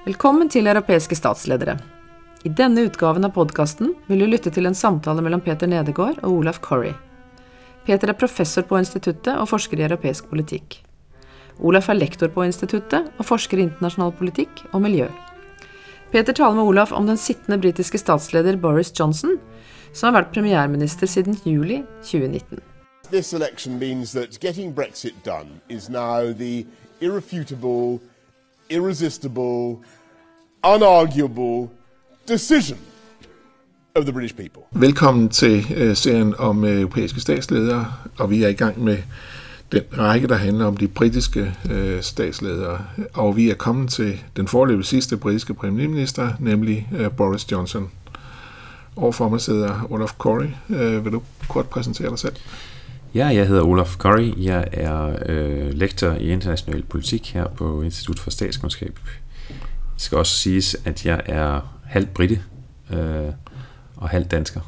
Velkommen til Europæiske statsledere. I denne utgaven av podcasten vil du lytte til en samtale mellem Peter Nedegård og Olaf Curry. Peter er professor på instituttet og forsker i europæisk politikk. Olaf er lektor på instituttet og forsker i internasjonal politikk og miljø. Peter taler med Olaf om den sittende britiske statsleder Boris Johnson, som har vært premierminister siden juli 2019. This election means that getting Brexit done is now the irrefutable, irresistible, unarguable decision of the British people. Velkommen til øh, serien om øh, europæiske statsledere, og vi er i gang med den række, der handler om de britiske øh, statsledere. Og vi er kommet til den forløbige sidste britiske premierminister, nemlig øh, Boris Johnson. Overfor mig sidder Olaf Corey. Øh, vil du kort præsentere dig selv? Ja, jeg hedder Olaf Curry. Jeg er øh, lektor i international politik her på Institut for Statskundskab. Det skal også siges, at jeg er halvt britte øh, og halvt dansker.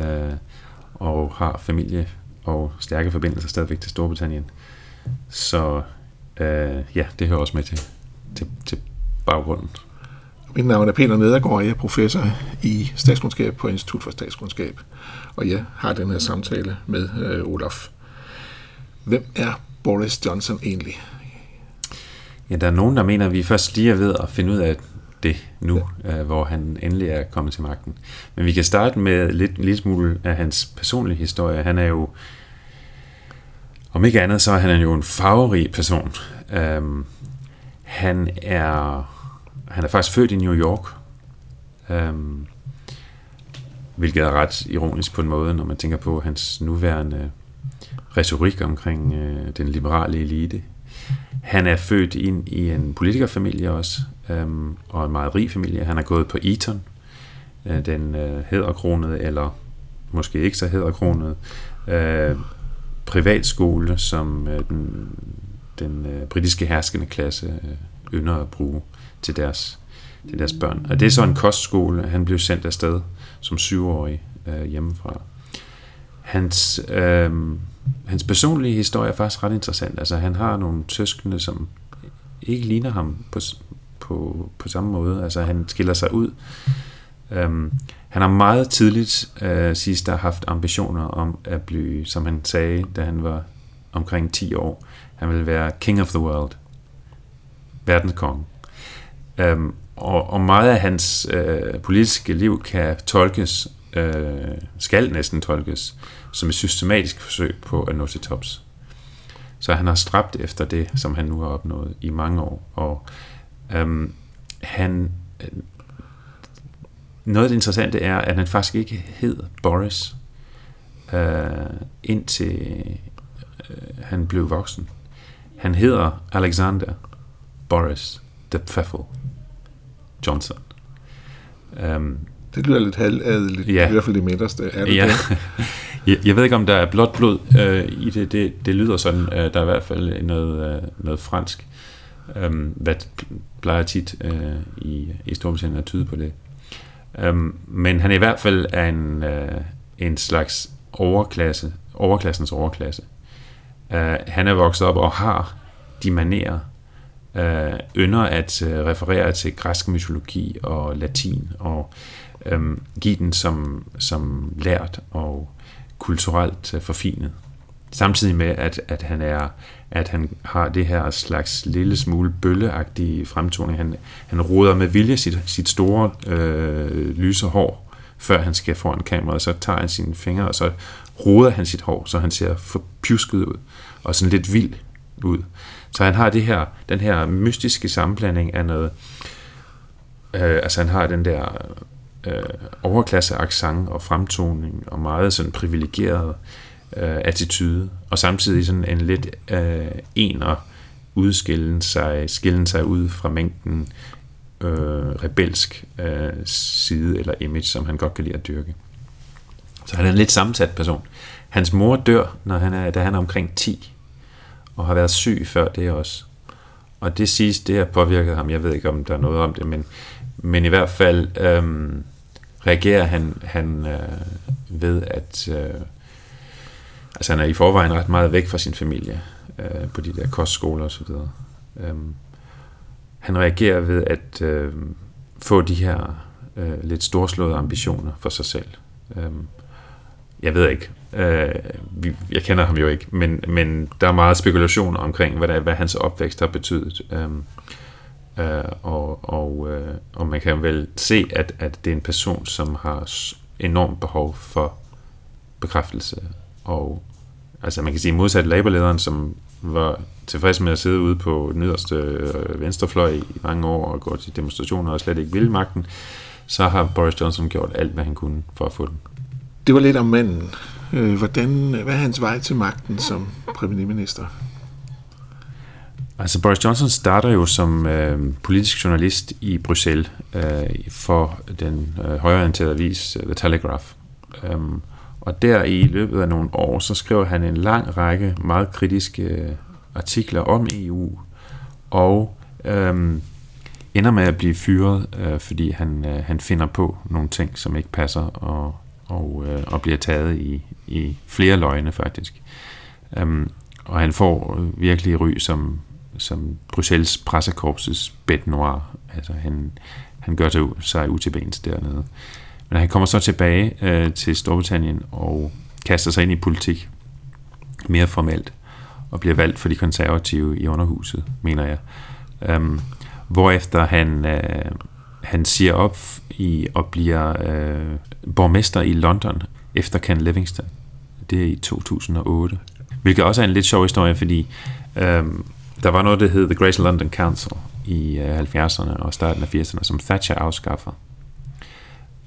Øh, og har familie og stærke forbindelser stadigvæk til Storbritannien. Så øh, ja, det hører også med til, til, til baggrunden. Mit navn er Peter Nedergaard, og jeg er professor i statskundskab på Institut for Statskundskab. Og jeg har den her samtale med øh, Olaf. Hvem er Boris Johnson egentlig? Ja, der er nogen, der mener, at vi først lige er ved at finde ud af det nu, ja. øh, hvor han endelig er kommet til magten. Men vi kan starte med lidt, en lille smule af hans personlige historie. Han er jo, om ikke andet, så er han jo en farverig person. Um, han er han er faktisk født i New York, øhm, hvilket er ret ironisk på en måde, når man tænker på hans nuværende retorik omkring øh, den liberale elite. Han er født ind i en politikerfamilie også, øhm, og en meget rig familie. Han er gået på Eton, øh, den øh, hedderkronede, eller måske ikke så hedderkronede, øh, privatskole, som øh, den, den øh, britiske herskende klasse øh, ynder at bruge til deres, til deres børn. Og det er så en kostskole. Han blev sendt afsted som syvårig øh, hjemmefra. Hans, øh, hans personlige historie er faktisk ret interessant. Altså, han har nogle søskende, som ikke ligner ham på, på, på samme måde. Altså, han skiller sig ud. Um, han har meget tidligt uh, sidst der haft ambitioner om at blive, som han sagde, da han var omkring 10 år, han ville være king of the world. Verdenskonge. Øhm, og, og meget af hans øh, politiske liv kan tolkes, øh, skal næsten tolkes, som et systematisk forsøg på at nå til tops. Så han har stræbt efter det, som han nu har opnået i mange år. Og øhm, han, øh, noget af det interessante er, at han faktisk ikke hed Boris, øh, indtil øh, han blev voksen. Han hedder Alexander Boris de Pfeffel Johnson. Um, det lyder lidt halvadeligt, ja. i hvert fald det midterste. Er det ja. det? jeg, ved ikke, om der er blåt blod uh, i det. det. Det lyder sådan. Uh, der er i hvert fald noget, uh, noget fransk, um, hvad plejer tit uh, i, i Storbritannien at tyde på det. Um, men han er i hvert fald en, uh, en slags overklasse, overklassens overklasse. Uh, han er vokset op og har de manerer, øh, ynder at øh, referere til græsk mytologi og latin og øh, give den som, som lært og kulturelt øh, forfinet. Samtidig med, at, at, han er, at han har det her slags lille smule bølleagtige fremtoning. Han, han roder med vilje sit, sit store øh, lyse hår, før han skal foran kameraet. Så tager han sine fingre, og så roder han sit hår, så han ser forpjusket ud, og sådan lidt vild ud. Så han har det her, den her mystiske sammenblanding af noget, øh, altså han har den der øh, overklasse accent og fremtoning og meget sådan privilegeret øh, attitude, og samtidig sådan en lidt øh, ener udskillen sig, skillen sig ud fra mængden øh, rebelsk øh, side eller image, som han godt kan lide at dyrke. Så han er en lidt sammensat person. Hans mor dør, når han er, da han er omkring 10, og har været syg før det også. Og det siges, det har påvirket ham. Jeg ved ikke, om der er noget om det, men, men i hvert fald øhm, reagerer han, han øh, ved, at øh, altså han er i forvejen ret meget væk fra sin familie øh, på de der kostskoler og så videre. Øhm, han reagerer ved at øh, få de her øh, lidt storslåede ambitioner for sig selv. Øhm, jeg ved ikke, øh, vi, jeg kender ham jo ikke, men, men der er meget spekulation omkring, hvad, der, hvad hans opvækst har betydet. Øh, øh, og, og, øh, og man kan vel se, at, at det er en person, som har enormt behov for bekræftelse. Og altså man kan sige modsat laborlederen, som var tilfreds med at sidde ude på den yderste øh, venstrefløj i mange år og gå til demonstrationer og slet ikke ville magten, så har Boris Johnson gjort alt, hvad han kunne for at få den. Det var lidt om manden. Øh, hvordan, hvad er hans vej til magten som premierminister? Altså Boris Johnson starter jo som øh, politisk journalist i Bruxelles øh, for den øh, højreorienterede avis øh, The Telegraph. Um, og der i løbet af nogle år, så skrev han en lang række meget kritiske øh, artikler om EU, og øhm, ender med at blive fyret, øh, fordi han, øh, han finder på nogle ting, som ikke passer, og, og, øh, og bliver taget i, i flere løgne faktisk. Um, og han får virkelig ry som, som Bruxelles pressekorpses bed noir. Altså han, han gør sig, sig utilbens dernede. Men han kommer så tilbage øh, til Storbritannien og kaster sig ind i politik mere formelt og bliver valgt for de konservative i underhuset, mener jeg. Um, hvorefter han, øh, han siger op i og bliver øh, borgmester i London efter Ken Livingston. Det er i 2008. Hvilket også er en lidt sjov historie, fordi øhm, der var noget, der hed The Great London Council i øh, 70'erne og starten af 80'erne, som Thatcher afskaffer.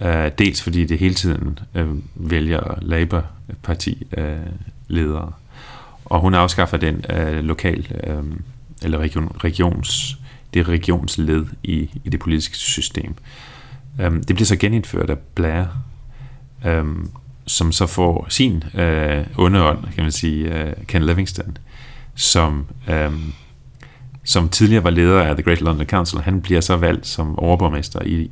Øh, dels fordi det hele tiden øh, vælger Labour-parti-ledere. og hun afskaffer den øh, lokal, øh, eller region, regions, det regionsled i, i det politiske system. Um, det bliver så genindført af Blair, um, som så får sin øh, underånd, kan man sige, øh, Ken Livingston, som, øh, som tidligere var leder af The Great London Council. Han bliver så valgt som overborgmester i,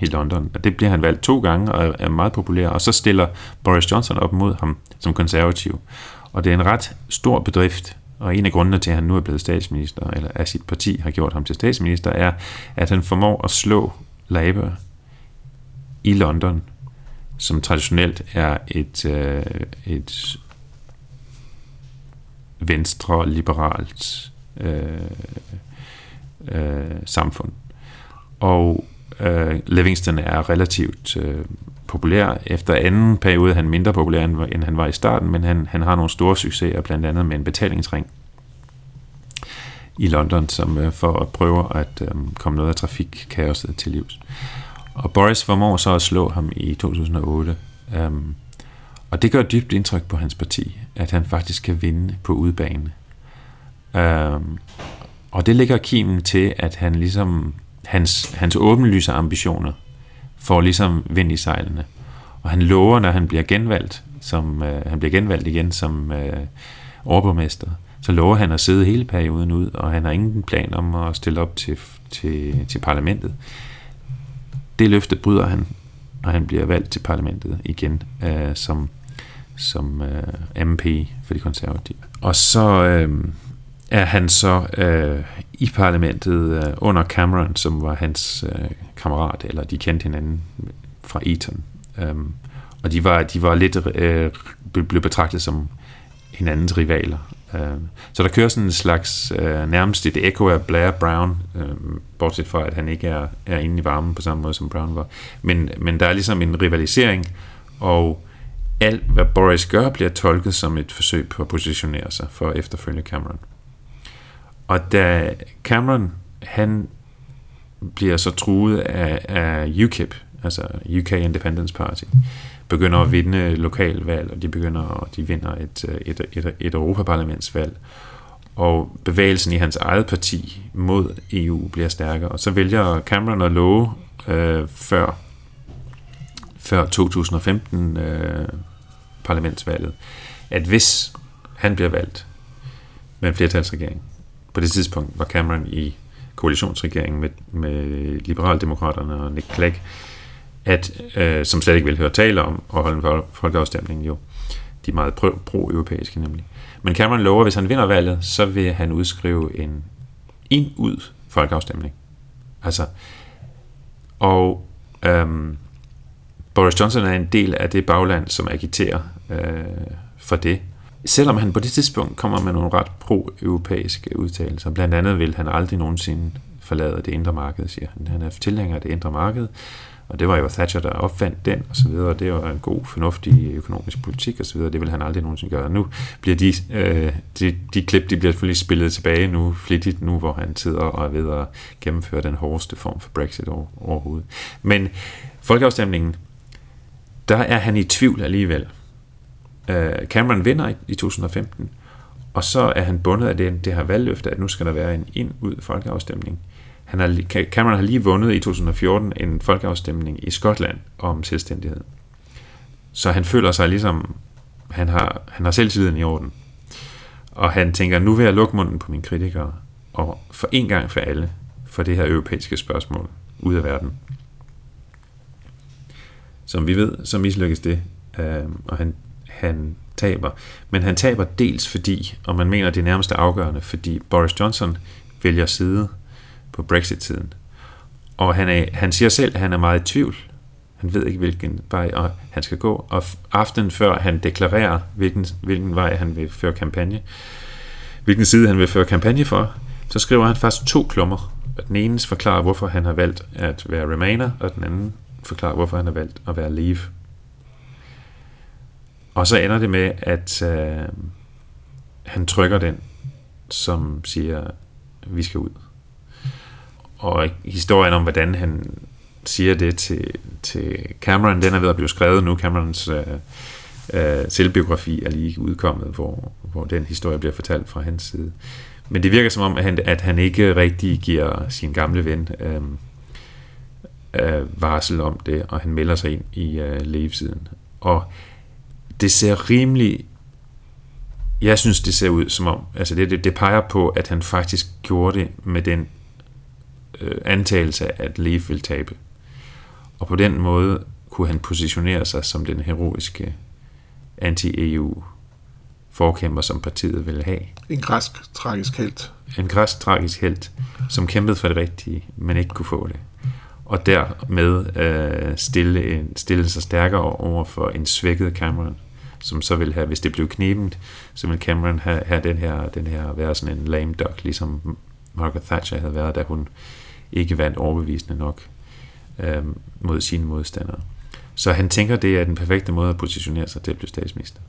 i London. Og det bliver han valgt to gange og er meget populær. Og så stiller Boris Johnson op mod ham som konservativ. Og det er en ret stor bedrift, og en af grundene til, at han nu er blevet statsminister, eller at sit parti har gjort ham til statsminister, er, at han formår at slå Labour i London, som traditionelt er et, øh, et venstre-liberalt øh, øh, samfund. Og øh, Livingston er relativt øh, populær. Efter anden periode er han mindre populær, end han var i starten, men han, han har nogle store succeser, blandt andet med en betalingsring i London, som øh, for at prøve at øh, komme noget af trafikkaoset til livs. Og Boris formår så at slå ham i 2008. Um, øhm, og det gør dybt indtryk på hans parti, at han faktisk kan vinde på udbane. Um, øhm, og det ligger kimen til, at han ligesom hans, hans åbenlyse ambitioner får ligesom vind i sejlene. Og han lover, når han bliver genvalgt, som, øh, han bliver genvalgt igen som øh, overborgmester, så lover han at sidde hele perioden ud, og han har ingen plan om at stille op til, til, til parlamentet. Det løfte bryder han, når han bliver valgt til parlamentet igen øh, som, som øh, MP for de konservative. Og så øh, er han så øh, i parlamentet øh, under Cameron, som var hans øh, kammerat, eller de kendte hinanden fra Eton. Øh, og de var, de var lidt øh, blev betragtet som hinandens rivaler. Øh, så der kører sådan en slags øh, nærmest et ekko af Blair Brown, øh, bortset fra at han ikke er, er inde i varmen på samme måde som Brown var. Men, men der er ligesom en rivalisering, og alt hvad Boris gør bliver tolket som et forsøg på at positionere sig for at efterfølge Cameron. Og da Cameron, han bliver så truet af, af UKIP, altså UK Independence Party, begynder at vinde lokalvalg, og de begynder, og de vinder et, øh, et, et, et Europaparlamentsvalg. Og bevægelsen i hans eget parti mod EU bliver stærkere. Og så vælger Cameron at love øh, før, før 2015 øh, parlamentsvalget, at hvis han bliver valgt med en flertalsregering, på det tidspunkt var Cameron i koalitionsregeringen med, med Liberaldemokraterne og Nick Clegg, at, øh, som slet ikke vil høre tale om at holde en folkeafstemning jo. De er meget pro-europæiske nemlig. Men Cameron lover, at hvis han vinder valget, så vil han udskrive en ind-ud folkeafstemning. Altså, og øhm, Boris Johnson er en del af det bagland, som agiterer øh, for det. Selvom han på det tidspunkt kommer med nogle ret pro-europæiske udtalelser. Blandt andet vil han aldrig nogensinde forlade det indre marked, siger han. Han er tilhænger af det indre marked, og det var jo Thatcher, der opfandt den, og så videre. Det var en god, fornuftig økonomisk politik, og så videre. Det vil han aldrig nogensinde gøre. Nu bliver de, øh, de, de klip, de bliver selvfølgelig spillet tilbage nu, flittigt nu, hvor han sidder og er ved at gennemføre den hårdeste form for Brexit overhovedet. Men folkeafstemningen, der er han i tvivl alligevel. Øh, Cameron vinder i, i 2015, og så er han bundet af det, det her valgløfte, at nu skal der være en ind-ud folkeafstemning. Han har, Cameron har lige vundet i 2014 en folkeafstemning i Skotland om selvstændighed. Så han føler sig ligesom, han har, han har selvtilliden i orden. Og han tænker, nu vil jeg lukke munden på mine kritikere, og for en gang for alle, for det her europæiske spørgsmål ud af verden. Som vi ved, så mislykkes det, øh, og han, han taber. Men han taber dels fordi, og man mener det er nærmest afgørende, fordi Boris Johnson vælger side på Brexit-tiden. Og han, er, han siger selv, at han er meget i tvivl. Han ved ikke, hvilken vej han skal gå. Og aftenen før han deklarerer, hvilken, hvilken vej han vil føre kampagne, hvilken side han vil føre kampagne for, så skriver han faktisk to klummer. Den ene forklarer, hvorfor han har valgt at være Remainer, og den anden forklarer, hvorfor han har valgt at være Leave. Og så ender det med, at øh, han trykker den, som siger, vi skal ud. Og historien om, hvordan han siger det til, til Cameron, den er ved at blive skrevet nu. Camerons øh, øh, selvbiografi er lige udkommet, hvor, hvor den historie bliver fortalt fra hans side. Men det virker som om, at han, at han ikke rigtig giver sin gamle ven øh, øh, varsel om det, og han melder sig ind i øh, levesiden. Og det ser rimelig jeg synes, det ser ud som om, altså det, det, det peger på, at han faktisk gjorde det med den øh, antagelse at Leaf vil tabe. Og på den måde kunne han positionere sig som den heroiske anti-EU forkæmper, som partiet ville have. En græsk tragisk held. En græsk tragisk held, som kæmpede for det rigtige, men ikke kunne få det. Og dermed øh, stille, stille sig stærkere over for en svækket Cameron, som så vil have, hvis det blev knebent, så vil Cameron have, have den, her, den her være sådan en lame duck, ligesom Margaret Thatcher havde været, da hun ikke vandt overbevisende nok øh, mod sine modstandere. Så han tænker, det er den perfekte måde at positionere sig til at blive statsminister.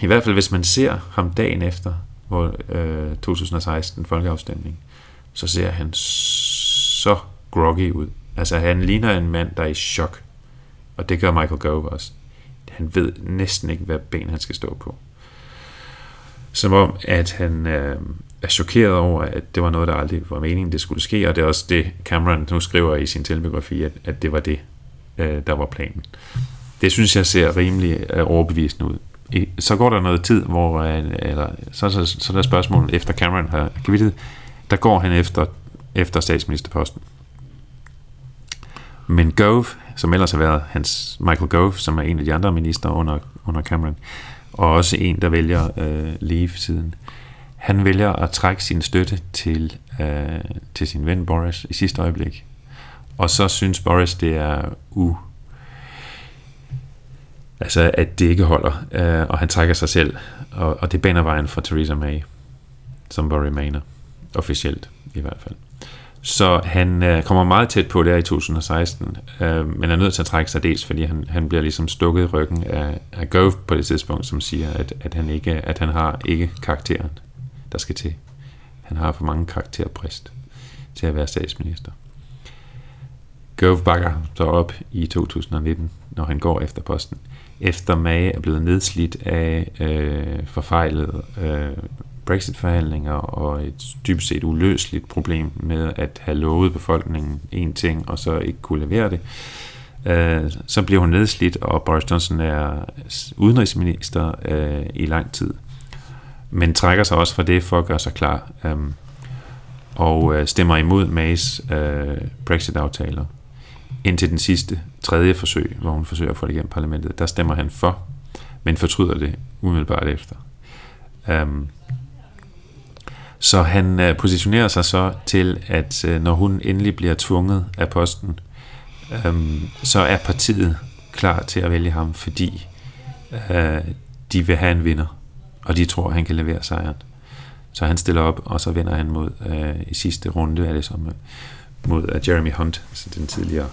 I hvert fald, hvis man ser ham dagen efter hvor, øh, 2016 folkeafstemning, så ser han så groggy ud. Altså, han ligner en mand, der er i chok. Og det gør Michael Gove også. Han ved næsten ikke, hvad ben han skal stå på. Som om, at han, øh, er chokeret over, at det var noget, der aldrig var meningen, det skulle ske, og det er også det, Cameron nu skriver i sin selvbiografi, at, at det var det, øh, der var planen. Det synes jeg ser rimelig øh, overbevisende ud. I, så går der noget tid, hvor øh, eller, så, så, så der spørgsmål efter Cameron har kvittet, der går han efter, efter statsministerposten. Men Gove, som ellers har været hans Michael Gove, som er en af de andre minister under, under Cameron, og også en, der vælger øh, Leave siden, øh, han vælger at trække sin støtte til, øh, til sin ven Boris i sidste øjeblik. Og så synes Boris, det er u... Altså, at det ikke holder, øh, og han trækker sig selv, og, og det baner vejen for Theresa May, som var remainer, officielt i hvert fald. Så han øh, kommer meget tæt på der i 2016, øh, men er nødt til at trække sig dels, fordi han, han bliver ligesom stukket i ryggen af, af Gove på det tidspunkt, som siger, at, at, han ikke, at han har ikke karakteren der skal til. Han har for mange karakterbrist til at være statsminister. Gove bakker så op i 2019, når han går efter posten. Efter May er blevet nedslidt af øh, forfejlede øh, Brexit-forhandlinger og et dybest set uløseligt problem med at have lovet befolkningen en ting, og så ikke kunne levere det. Øh, så bliver hun nedslidt, og Boris Johnson er udenrigsminister øh, i lang tid men trækker sig også fra det for at gøre sig klar, øhm, og øh, stemmer imod Mays øh, Brexit-aftaler. Indtil den sidste, tredje forsøg, hvor hun forsøger at få det igennem parlamentet, der stemmer han for, men fortryder det umiddelbart efter. Øhm, Så han øh, positionerer sig så til, at øh, når hun endelig bliver tvunget af posten, øhm, så er partiet klar til at vælge ham, fordi øh, de vil have en vinder, og de tror, at han kan levere sejren. Så han stiller op, og så vinder han mod øh, i sidste runde, er det som, øh, mod uh, Jeremy Hunt, altså den tidligere,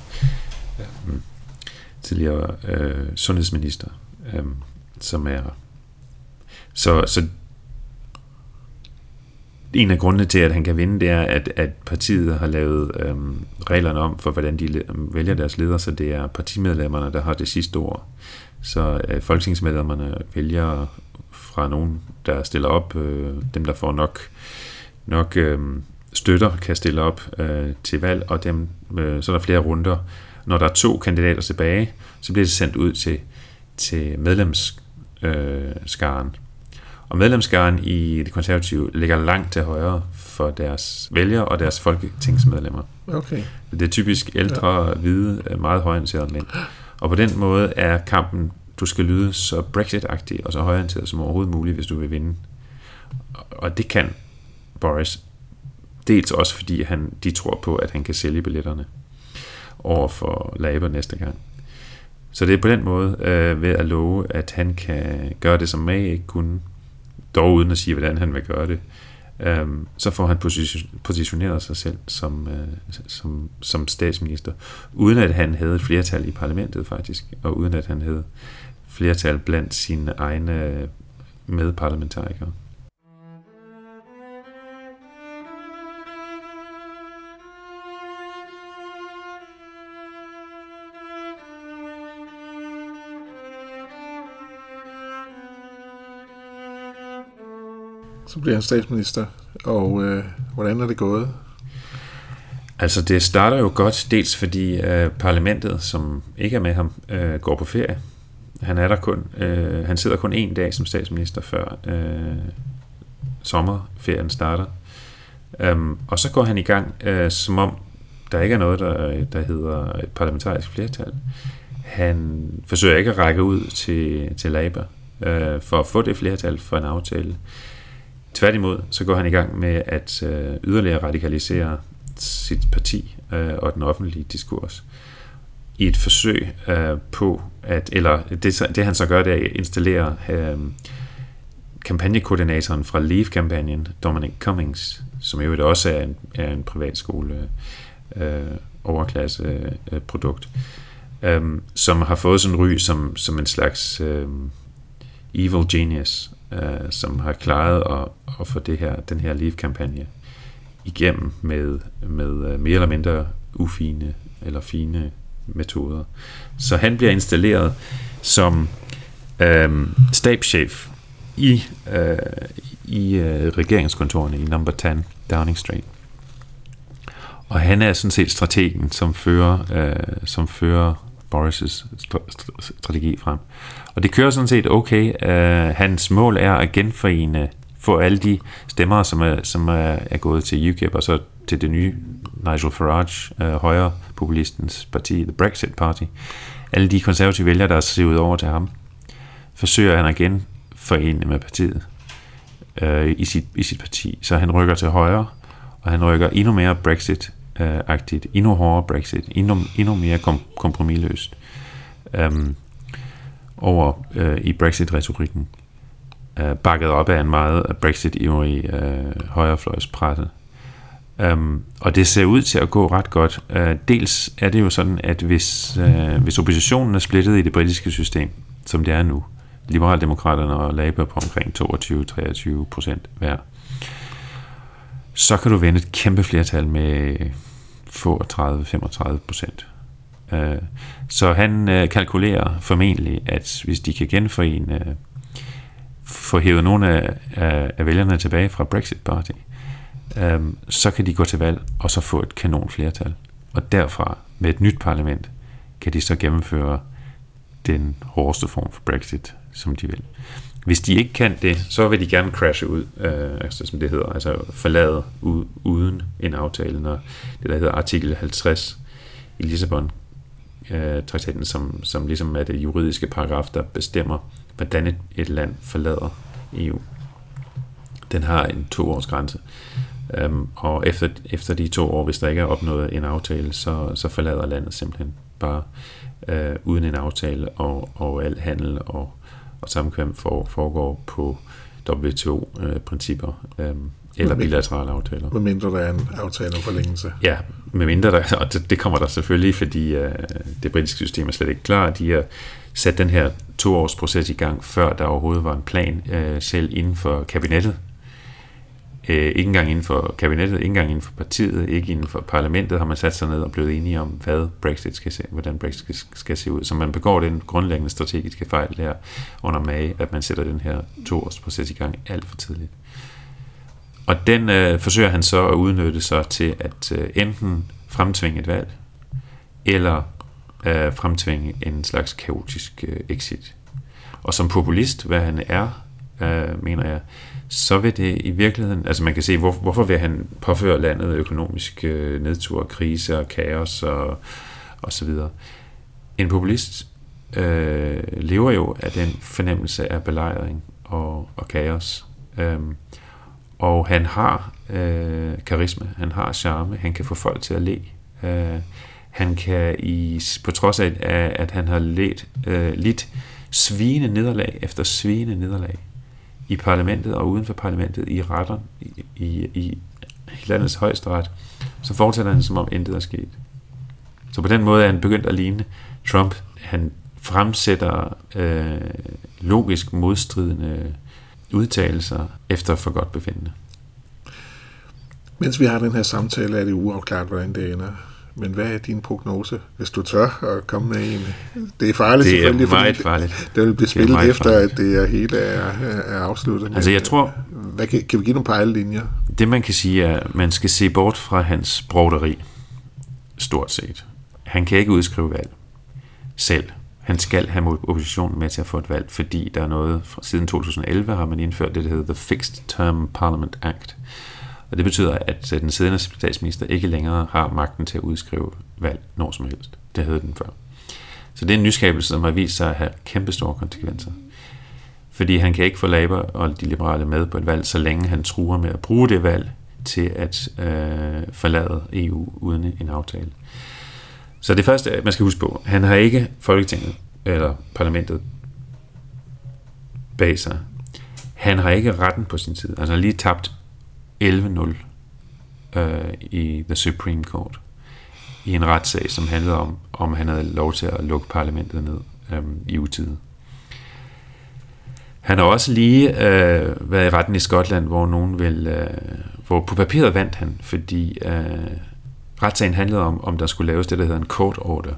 øh, tidligere øh, sundhedsminister, øh, som er så, så en af grundene til, at han kan vinde, det er, at, at partiet har lavet øhm, reglerne om for, hvordan de øh, vælger deres ledere, så det er partimedlemmerne, der har det sidste ord. Så øh, folketingsmedlemmerne vælger fra nogen, der stiller op, øh, dem der får nok, nok øh, støtter, kan stille op øh, til valg, og dem, øh, så er der flere runder. Når der er to kandidater tilbage, så bliver det sendt ud til, til medlemsskaren. Øh, og medlemskaren i det konservative ligger langt til højre for deres vælgere og deres folketingsmedlemmer. Okay. Det er typisk ældre, ja. hvide, meget højorienterede mænd. Og på den måde er kampen, du skal lyde så Brexit-agtig og så højorienteret som overhovedet muligt, hvis du vil vinde. Og det kan Boris. Dels også fordi han, de tror på, at han kan sælge billetterne over for Labour næste gang. Så det er på den måde øh, ved at love, at han kan gøre det, som May ikke kunne, dog uden at sige, hvordan han vil gøre det, Øh, så får han position, positioneret sig selv som, øh, som, som statsminister, uden at han havde et flertal i parlamentet faktisk, og uden at han havde flertal blandt sine egne medparlamentarikere. Så bliver han statsminister, og øh, hvordan er det gået? Altså det starter jo godt, dels fordi øh, parlamentet, som ikke er med ham, øh, går på ferie. Han er der kun, øh, han sidder kun en dag som statsminister før øh, sommerferien starter. Um, og så går han i gang, øh, som om der ikke er noget, der, der hedder et parlamentarisk flertal. Han forsøger ikke at række ud til, til Labour øh, for at få det flertal for en aftale. Tværtimod, så går han i gang med at øh, yderligere radikalisere sit parti øh, og den offentlige diskurs i et forsøg øh, på at, eller det, det han så gør, det er at installere øh, kampagnekoordinatoren fra Leave-kampagnen, Dominic Cummings, som jo også er en, er en privatskole øh, overklasse øh, produkt, øh, som har fået sådan en ry som, som en slags øh, evil genius, øh, som har klaret at, at få det her, den her Leave-kampagne igennem med, med øh, mere eller mindre ufine eller fine metoder. Så han bliver installeret som øh, stabschef i, øh, i øh, regeringskontorene i number 10 Downing Street. Og han er sådan set strategen, som fører, øh, som fører Boris' strategi frem. Og det kører sådan set okay. Øh, hans mål er at genforene, få alle de stemmer, som er, som er, er gået til UKIP, og så til det nye Nigel Farage, øh, højre populistens parti, The Brexit Party. Alle de konservative vælgere, der er sivet over til ham, forsøger han igen forene med partiet øh, i, sit, i sit parti. Så han rykker til højre, og han rykker endnu mere Brexit-agtigt, endnu hårdere Brexit, endnu, endnu mere kom, kompromilløst. øhm, over øh, i Brexit-retorikken, øh, bakket op af en meget Brexit-ivrig øh, højrefløjspresse. Um, og det ser ud til at gå ret godt. Uh, dels er det jo sådan, at hvis, uh, hvis oppositionen er splittet i det britiske system, som det er nu, Liberaldemokraterne og Labour på omkring 22-23 procent hver, så kan du vende et kæmpe flertal med få 30-35 procent. Øh, så han øh, kalkulerer formentlig, at hvis de kan genforene, øh, få hævet nogle af, af, af vælgerne tilbage fra Brexit Party, Øhm, så kan de gå til valg og så få et kanon flertal. Og derfra, med et nyt parlament, kan de så gennemføre den hårdeste form for Brexit, som de vil. Hvis de ikke kan det, så vil de gerne crashe ud, øh, altså, som det hedder, altså forlade u- uden en aftale, når det der hedder artikel 50 i Lissabon øh, traktaten, som, som ligesom er det juridiske paragraf, der bestemmer, hvordan et, et land forlader EU. Den har en toårs grænse. Øhm, og efter, efter de to år, hvis der ikke er opnået en aftale, så, så forlader landet simpelthen bare øh, uden en aftale, og, og al handel og, og samkvem for, foregår på WTO-principper øh, eller bilaterale aftaler. Med mindre der er en aftale om forlængelse. Ja, med mindre der, og det, det kommer der selvfølgelig, fordi øh, det britiske system er slet ikke klar. De har sat den her toårsproces i gang, før der overhovedet var en plan, øh, selv inden for kabinettet. Øh, ikke engang inden for kabinettet, ikke engang inden for partiet, ikke inden for parlamentet har man sat sig ned og blevet enige om, hvad Brexit skal se, hvordan Brexit skal, se ud. Så man begår den grundlæggende strategiske fejl der under mage, at man sætter den her toårsproces i gang alt for tidligt. Og den øh, forsøger han så at udnytte sig til at øh, enten fremtvinge et valg, eller øh, fremtvinge en slags kaotisk øh, exit. Og som populist, hvad han er, øh, mener jeg, så vil det i virkeligheden, altså man kan se, hvor, hvorfor vil han påføre landet økonomisk øh, nedtur, krise og kaos og, og så videre. En populist øh, lever jo af den fornemmelse af belejring og, og kaos. Øhm, og han har øh, karisma, han har charme, han kan få folk til at le. Øh, han kan, i, på trods af, at han har let, øh, lidt svine nederlag efter svine nederlag, i parlamentet og uden for parlamentet, i retter, i, i, i landets højeste ret, så fortsætter han som om intet er sket. Så på den måde er han begyndt at ligne Trump. Han fremsætter øh, logisk modstridende udtalelser efter for godt befindende. Mens vi har den her samtale, er det uafklart, hvordan det ender. Men hvad er din prognose, hvis du tør at komme med en? Det er farligt det er selvfølgelig, meget fordi farligt. det, det vil blive spillet meget efter, farligt. at det er hele er, er afsluttet. Altså, jeg tror- Hvad kan, kan vi give nogle pejlelinjer? Det man kan sige er, at man skal se bort fra hans broderi, stort set. Han kan ikke udskrive valg selv. Han skal have oppositionen med til at få et valg, fordi der er noget, fra, siden 2011 har man indført det, der hedder The Fixed Term Parliament Act. Og det betyder, at øh, den siddende statsminister ikke længere har magten til at udskrive valg når som helst. Det havde den før. Så det er en nyskabelse, som har vist sig at have kæmpe store konsekvenser. Fordi han kan ikke få Labour og de liberale med på et valg, så længe han truer med at bruge det valg til at øh, forlade EU uden en aftale. Så det første, man skal huske på, han har ikke Folketinget eller parlamentet bag sig. Han har ikke retten på sin side. Altså han har lige tabt 11-0 øh, i The Supreme Court i en retssag, som handlede om, om han havde lov til at lukke parlamentet ned øh, i utide. Han har også lige øh, været i retten i Skotland, hvor nogen vil, øh, hvor på papiret vandt han, fordi øh, retssagen handlede om, om der skulle laves det, der hedder en court order.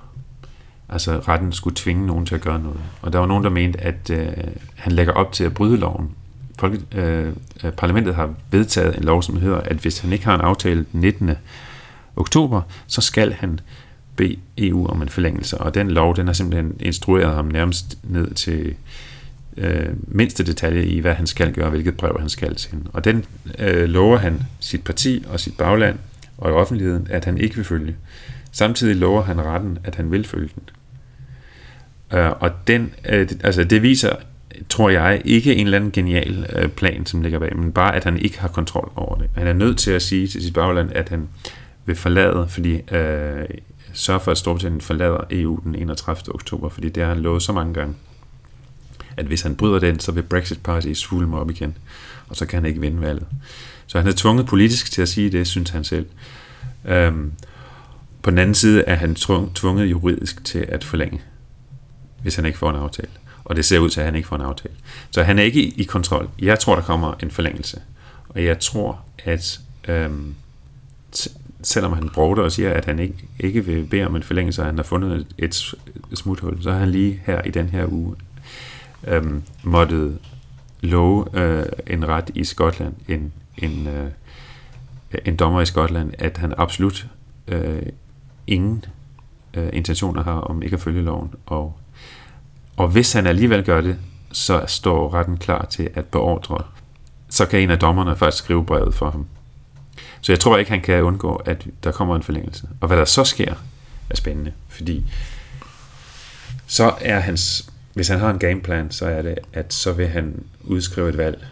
Altså retten skulle tvinge nogen til at gøre noget. Og der var nogen, der mente, at øh, han lægger op til at bryde loven. Folket, øh, øh, parlamentet har vedtaget en lov, som hedder, at hvis han ikke har en aftale den 19. oktober, så skal han bede EU om en forlængelse. Og den lov, den har simpelthen instrueret ham nærmest ned til øh, mindste detalje i, hvad han skal gøre, hvilket brev han skal sende. Og den øh, lover han sit parti og sit bagland og i offentligheden, at han ikke vil følge. Samtidig lover han retten, at han vil følge den. Øh, og den, øh, altså det viser, tror jeg, ikke en eller anden genial øh, plan, som ligger bag, men bare, at han ikke har kontrol over det. Han er nødt til at sige til sit bagland, at han vil forlade, fordi øh, sørge for, at Storbritannien forlader EU den 31. oktober, fordi det har han lovet så mange gange, at hvis han bryder den, så vil Brexit Party svulme op igen, og så kan han ikke vinde valget. Så han er tvunget politisk til at sige det, synes han selv. Øhm, på den anden side er han tvunget juridisk til at forlænge, hvis han ikke får en aftale. Og det ser ud til, at han ikke får en aftale. Så han er ikke i, i kontrol. Jeg tror, der kommer en forlængelse. Og jeg tror, at øhm, selvom han brovder og siger, at han ikke, ikke vil bede om en forlængelse, og han har fundet et, et smuthul, så har han lige her i den her uge øhm, måttet love øh, en ret i Skotland, en, en, øh, en dommer i Skotland, at han absolut øh, ingen øh, intentioner har om ikke at følge loven. Og, og hvis han alligevel gør det, så står retten klar til at beordre. Så kan en af dommerne faktisk skrive brevet for ham. Så jeg tror ikke, han kan undgå, at der kommer en forlængelse. Og hvad der så sker, er spændende, fordi så er hans, hvis han har en gameplan, så er det, at så vil han udskrive et valg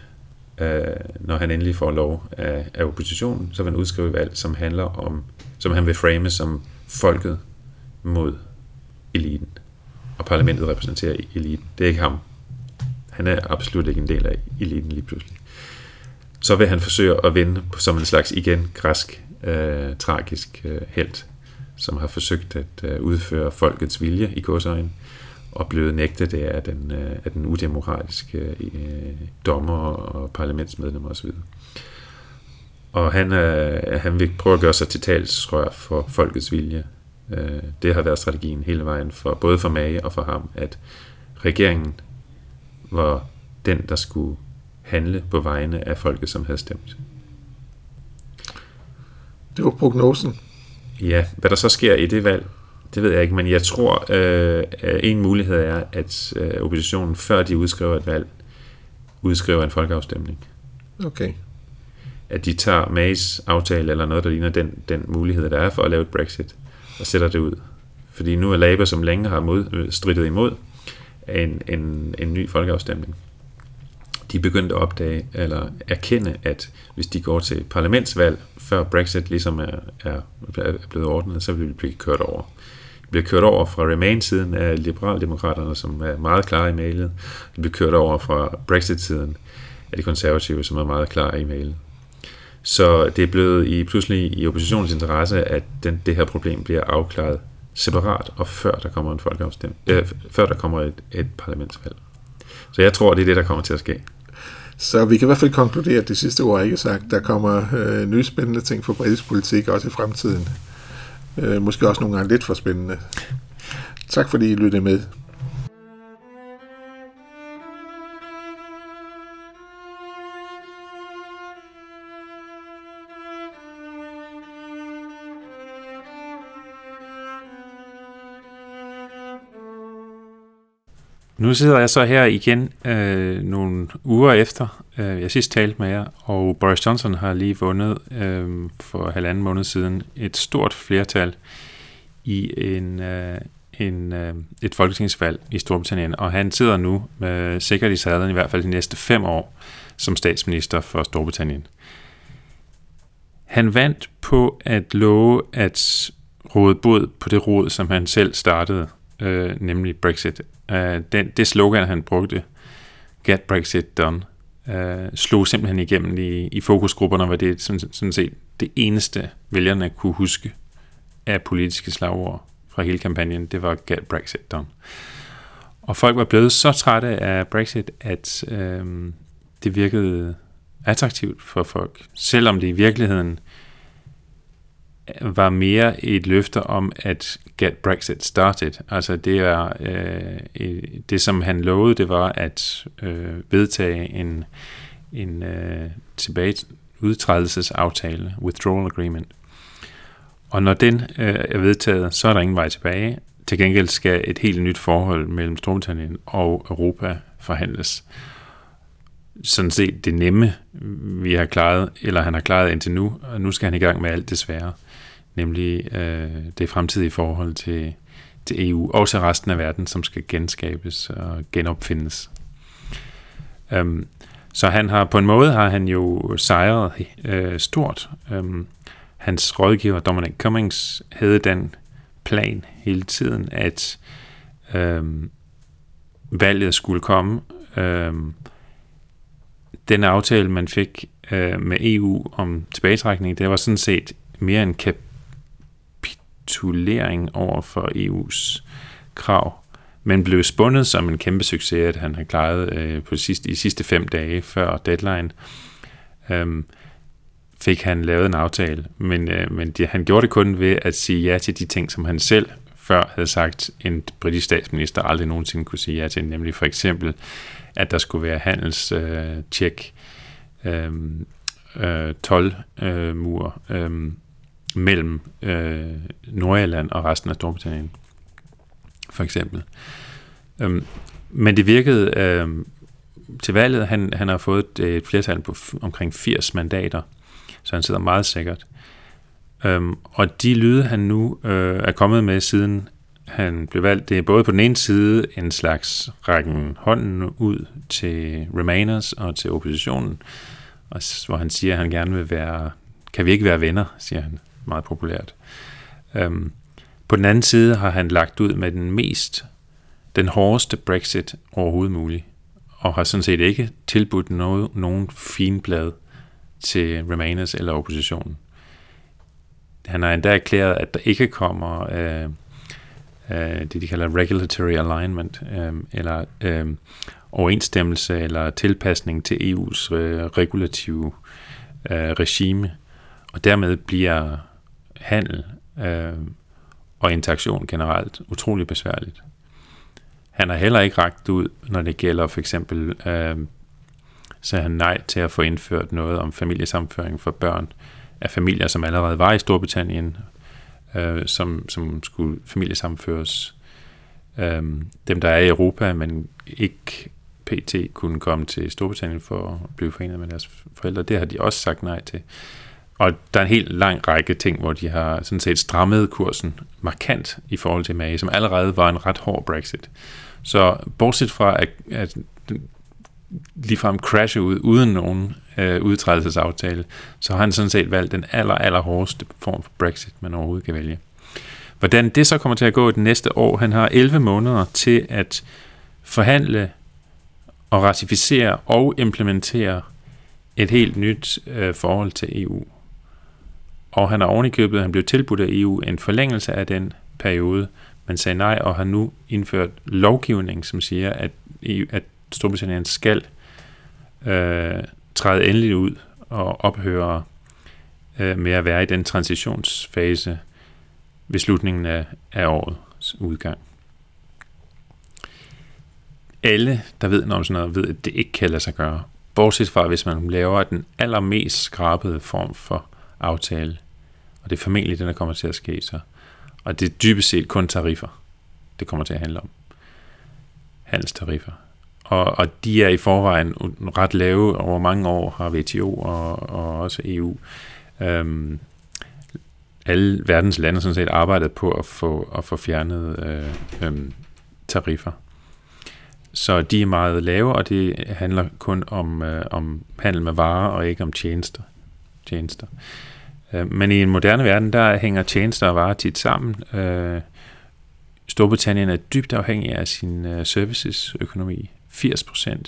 øh, når han endelig får lov af, af oppositionen, så vil han udskrive et valg, som handler om, som han vil frame som folket mod eliten. Og parlamentet repræsenterer eliten. Det er ikke ham. Han er absolut ikke en del af eliten lige pludselig. Så vil han forsøge at vinde som en slags igen græsk, øh, tragisk øh, held, som har forsøgt at øh, udføre folkets vilje i godsøjne, og blevet nægtet det af den, øh, af den udemokratiske øh, dommer og parlamentsmedlemmer osv. Og han, øh, han vil prøve at gøre sig til talsrør for folkets vilje. Øh, det har været strategien hele vejen, for både for Mage og for ham, at regeringen var den, der skulle handle på vegne af folket, som havde stemt. Det var prognosen. Ja, hvad der så sker i det valg, det ved jeg ikke, men jeg tror, øh, en mulighed er, at øh, oppositionen, før de udskriver et valg, udskriver en folkeafstemning. Okay. At de tager Mays aftale eller noget, der ligner den, den mulighed, der er for at lave et Brexit, og sætter det ud. Fordi nu er Labour, som længe har mod, øh, strittet imod, en, en, en ny folkeafstemning. De begyndte at opdage, eller erkende, at hvis de går til parlamentsvalg, før Brexit ligesom er, er, er blevet ordnet, så vil de blive kørt over bliver kørt over fra Remain-siden af Liberaldemokraterne, som er meget klare i mailet. De bliver kørt over fra Brexit-siden af de konservative, som er meget klare i mailet. Så det er blevet i, pludselig i oppositionens interesse, at den, det her problem bliver afklaret separat, og før der kommer en folkeafstemning, øh, før der kommer et, et parlamentsvalg. Så jeg tror, det er det, der kommer til at ske. Så vi kan i hvert fald konkludere, at det sidste ord er ikke sagt. Der kommer øh, nye spændende ting for britisk politik også i fremtiden. Øh, måske også nogle gange lidt for spændende. Tak fordi I lyttede med. Nu sidder jeg så her igen øh, nogle uger efter, øh, jeg sidst talte med jer, og Boris Johnson har lige vundet øh, for halvanden måned siden et stort flertal i en, øh, en, øh, et folketingsvalg i Storbritannien, og han sidder nu øh, sikkert i sadlen i hvert fald de næste fem år som statsminister for Storbritannien. Han vandt på at love at råde bod på det råd, som han selv startede, øh, nemlig Brexit. Øh, den, det slogan, han brugte, Get Brexit Done, øh, slog simpelthen igennem i, i fokusgrupperne, hvor det sådan, sådan set det eneste, vælgerne kunne huske af politiske slagord fra hele kampagnen, det var Get Brexit Done. Og folk var blevet så trætte af Brexit, at øh, det virkede attraktivt for folk, selvom det i virkeligheden var mere et løfte om at get Brexit started. Altså det er øh, det som han lovede, det var at øh, vedtage en en øh, tilbage udtrædelsesaftale, withdrawal agreement. Og når den øh, er vedtaget, så er der ingen vej tilbage. Til gengæld skal et helt nyt forhold mellem Storbritannien og Europa forhandles. Sådan set det nemme, vi har klaret, eller han har klaret indtil nu, og nu skal han i gang med alt det svære nemlig øh, det fremtidige forhold til, til EU, og til resten af verden, som skal genskabes og genopfindes. Øhm, så han har på en måde har han jo sejret øh, stort. Øhm, hans rådgiver Dominic Cummings havde den plan hele tiden, at øhm, valget skulle komme. Øhm, den aftale, man fik øh, med EU om tilbagetrækning, det var sådan set mere en kap kapitulering over for EU's krav, men blev spundet som en kæmpe succes, at han har klaret øh, på sidste, i sidste fem dage før deadline. Øhm, fik han lavet en aftale, men, øh, men det, han gjorde det kun ved at sige ja til de ting, som han selv før havde sagt, en britisk statsminister aldrig nogensinde kunne sige ja til, nemlig for eksempel, at der skulle være handelstjek, øh, øh, øh, tolvmur, øh, mellem øh, Nordirland og resten af Storbritannien, for eksempel. Øhm, men det virkede øh, til valget, han, han har fået et, et flertal på omkring 80 mandater, så han sidder meget sikkert. Øhm, og de lyde, han nu øh, er kommet med siden han blev valgt, det er både på den ene side en slags rækken hånden ud til Remainers og til oppositionen, og hvor han siger, at han gerne vil være, kan vi ikke være venner, siger han meget populært. Øhm, på den anden side har han lagt ud med den mest, den hårdeste Brexit overhovedet muligt, og har sådan set ikke tilbudt noget, nogen fin blad til Remainers eller oppositionen. Han har endda erklæret, at der ikke kommer øh, øh, det, de kalder regulatory alignment, øh, eller øh, overensstemmelse eller tilpasning til EU's øh, regulative øh, regime, og dermed bliver handel øh, og interaktion generelt utrolig besværligt. Han har heller ikke ragt ud, når det gælder for eksempel, øh, sagde han nej til at få indført noget om familiesamføring for børn af familier, som allerede var i Storbritannien, øh, som, som skulle familiesamføres. Øh, dem, der er i Europa, men ikke pt. kunne komme til Storbritannien for at blive forenet med deres forældre, det har de også sagt nej til. Og der er en helt lang række ting, hvor de har sådan set strammet kursen markant i forhold til May, som allerede var en ret hård Brexit. Så bortset fra at, at ligefrem crashe ud uden nogen øh, udtrædelsesaftale, så har han sådan set valgt den aller, aller hårdeste form for Brexit, man overhovedet kan vælge. Hvordan det så kommer til at gå i det næste år, han har 11 måneder til at forhandle og ratificere og implementere et helt nyt øh, forhold til EU. Og han har ovenikøbet, han blev tilbudt af EU en forlængelse af den periode, men sagde nej, og har nu indført lovgivning, som siger, at, EU, at Storbritannien skal øh, træde endeligt ud og ophøre øh, med at være i den transitionsfase ved slutningen af, af årets udgang. Alle, der ved noget om sådan noget, ved, at det ikke kan lade sig gøre. Bortset fra, hvis man laver den allermest skrabede form for aftale. Og det er formentlig det, der kommer til at ske så. Og det er dybest set kun tariffer, det kommer til at handle om. Handelstariffer. Og, og de er i forvejen ret lave over mange år, har WTO og, og også EU. Øhm, alle verdens lande sådan set arbejdet på at få, at få fjernet øh, øh, tariffer. Så de er meget lave, og det handler kun om, øh, om handel med varer og ikke om tjenester. tjenester. Øh, Øh, men i en moderne verden, der hænger tjenester og varer tit sammen. Øh, Storbritannien er dybt afhængig af sin øh, servicesøkonomi. 80%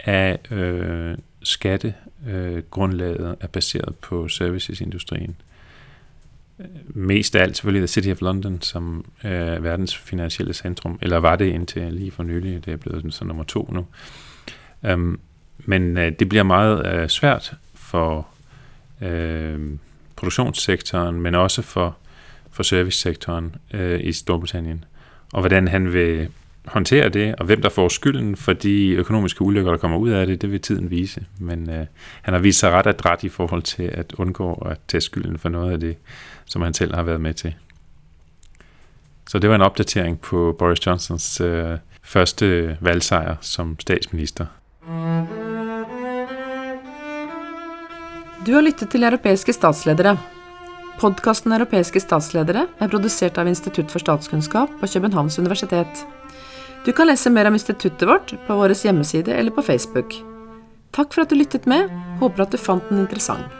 af øh, skattegrundlaget øh, er baseret på servicesindustrien. Øh, mest af alt selvfølgelig The City of London, som øh, er verdens finansielle centrum, eller var det indtil lige for nylig, det er blevet så nummer to nu. Øhm, men øh, det bliver meget øh, svært for øh, produktionssektoren, men også for, for servicesektoren øh, i Storbritannien. Og hvordan han vil håndtere det, og hvem der får skylden for de økonomiske ulykker, der kommer ud af det, det vil tiden vise. Men øh, han har vist sig ret adræt i forhold til at undgå at tage skylden for noget af det, som han selv har været med til. Så det var en opdatering på Boris Johnsons øh, første valgsejr som statsminister. Du har lyttet til europæiske statsledere. Podkasten Europæiske statsledere er produceret av Institutt for statskunnskap på Københavns Universitet. Du kan lese mer om instituttet vårt på vår hjemmeside eller på Facebook. Takk for at du lyttet med. Håper at du fant den interessant.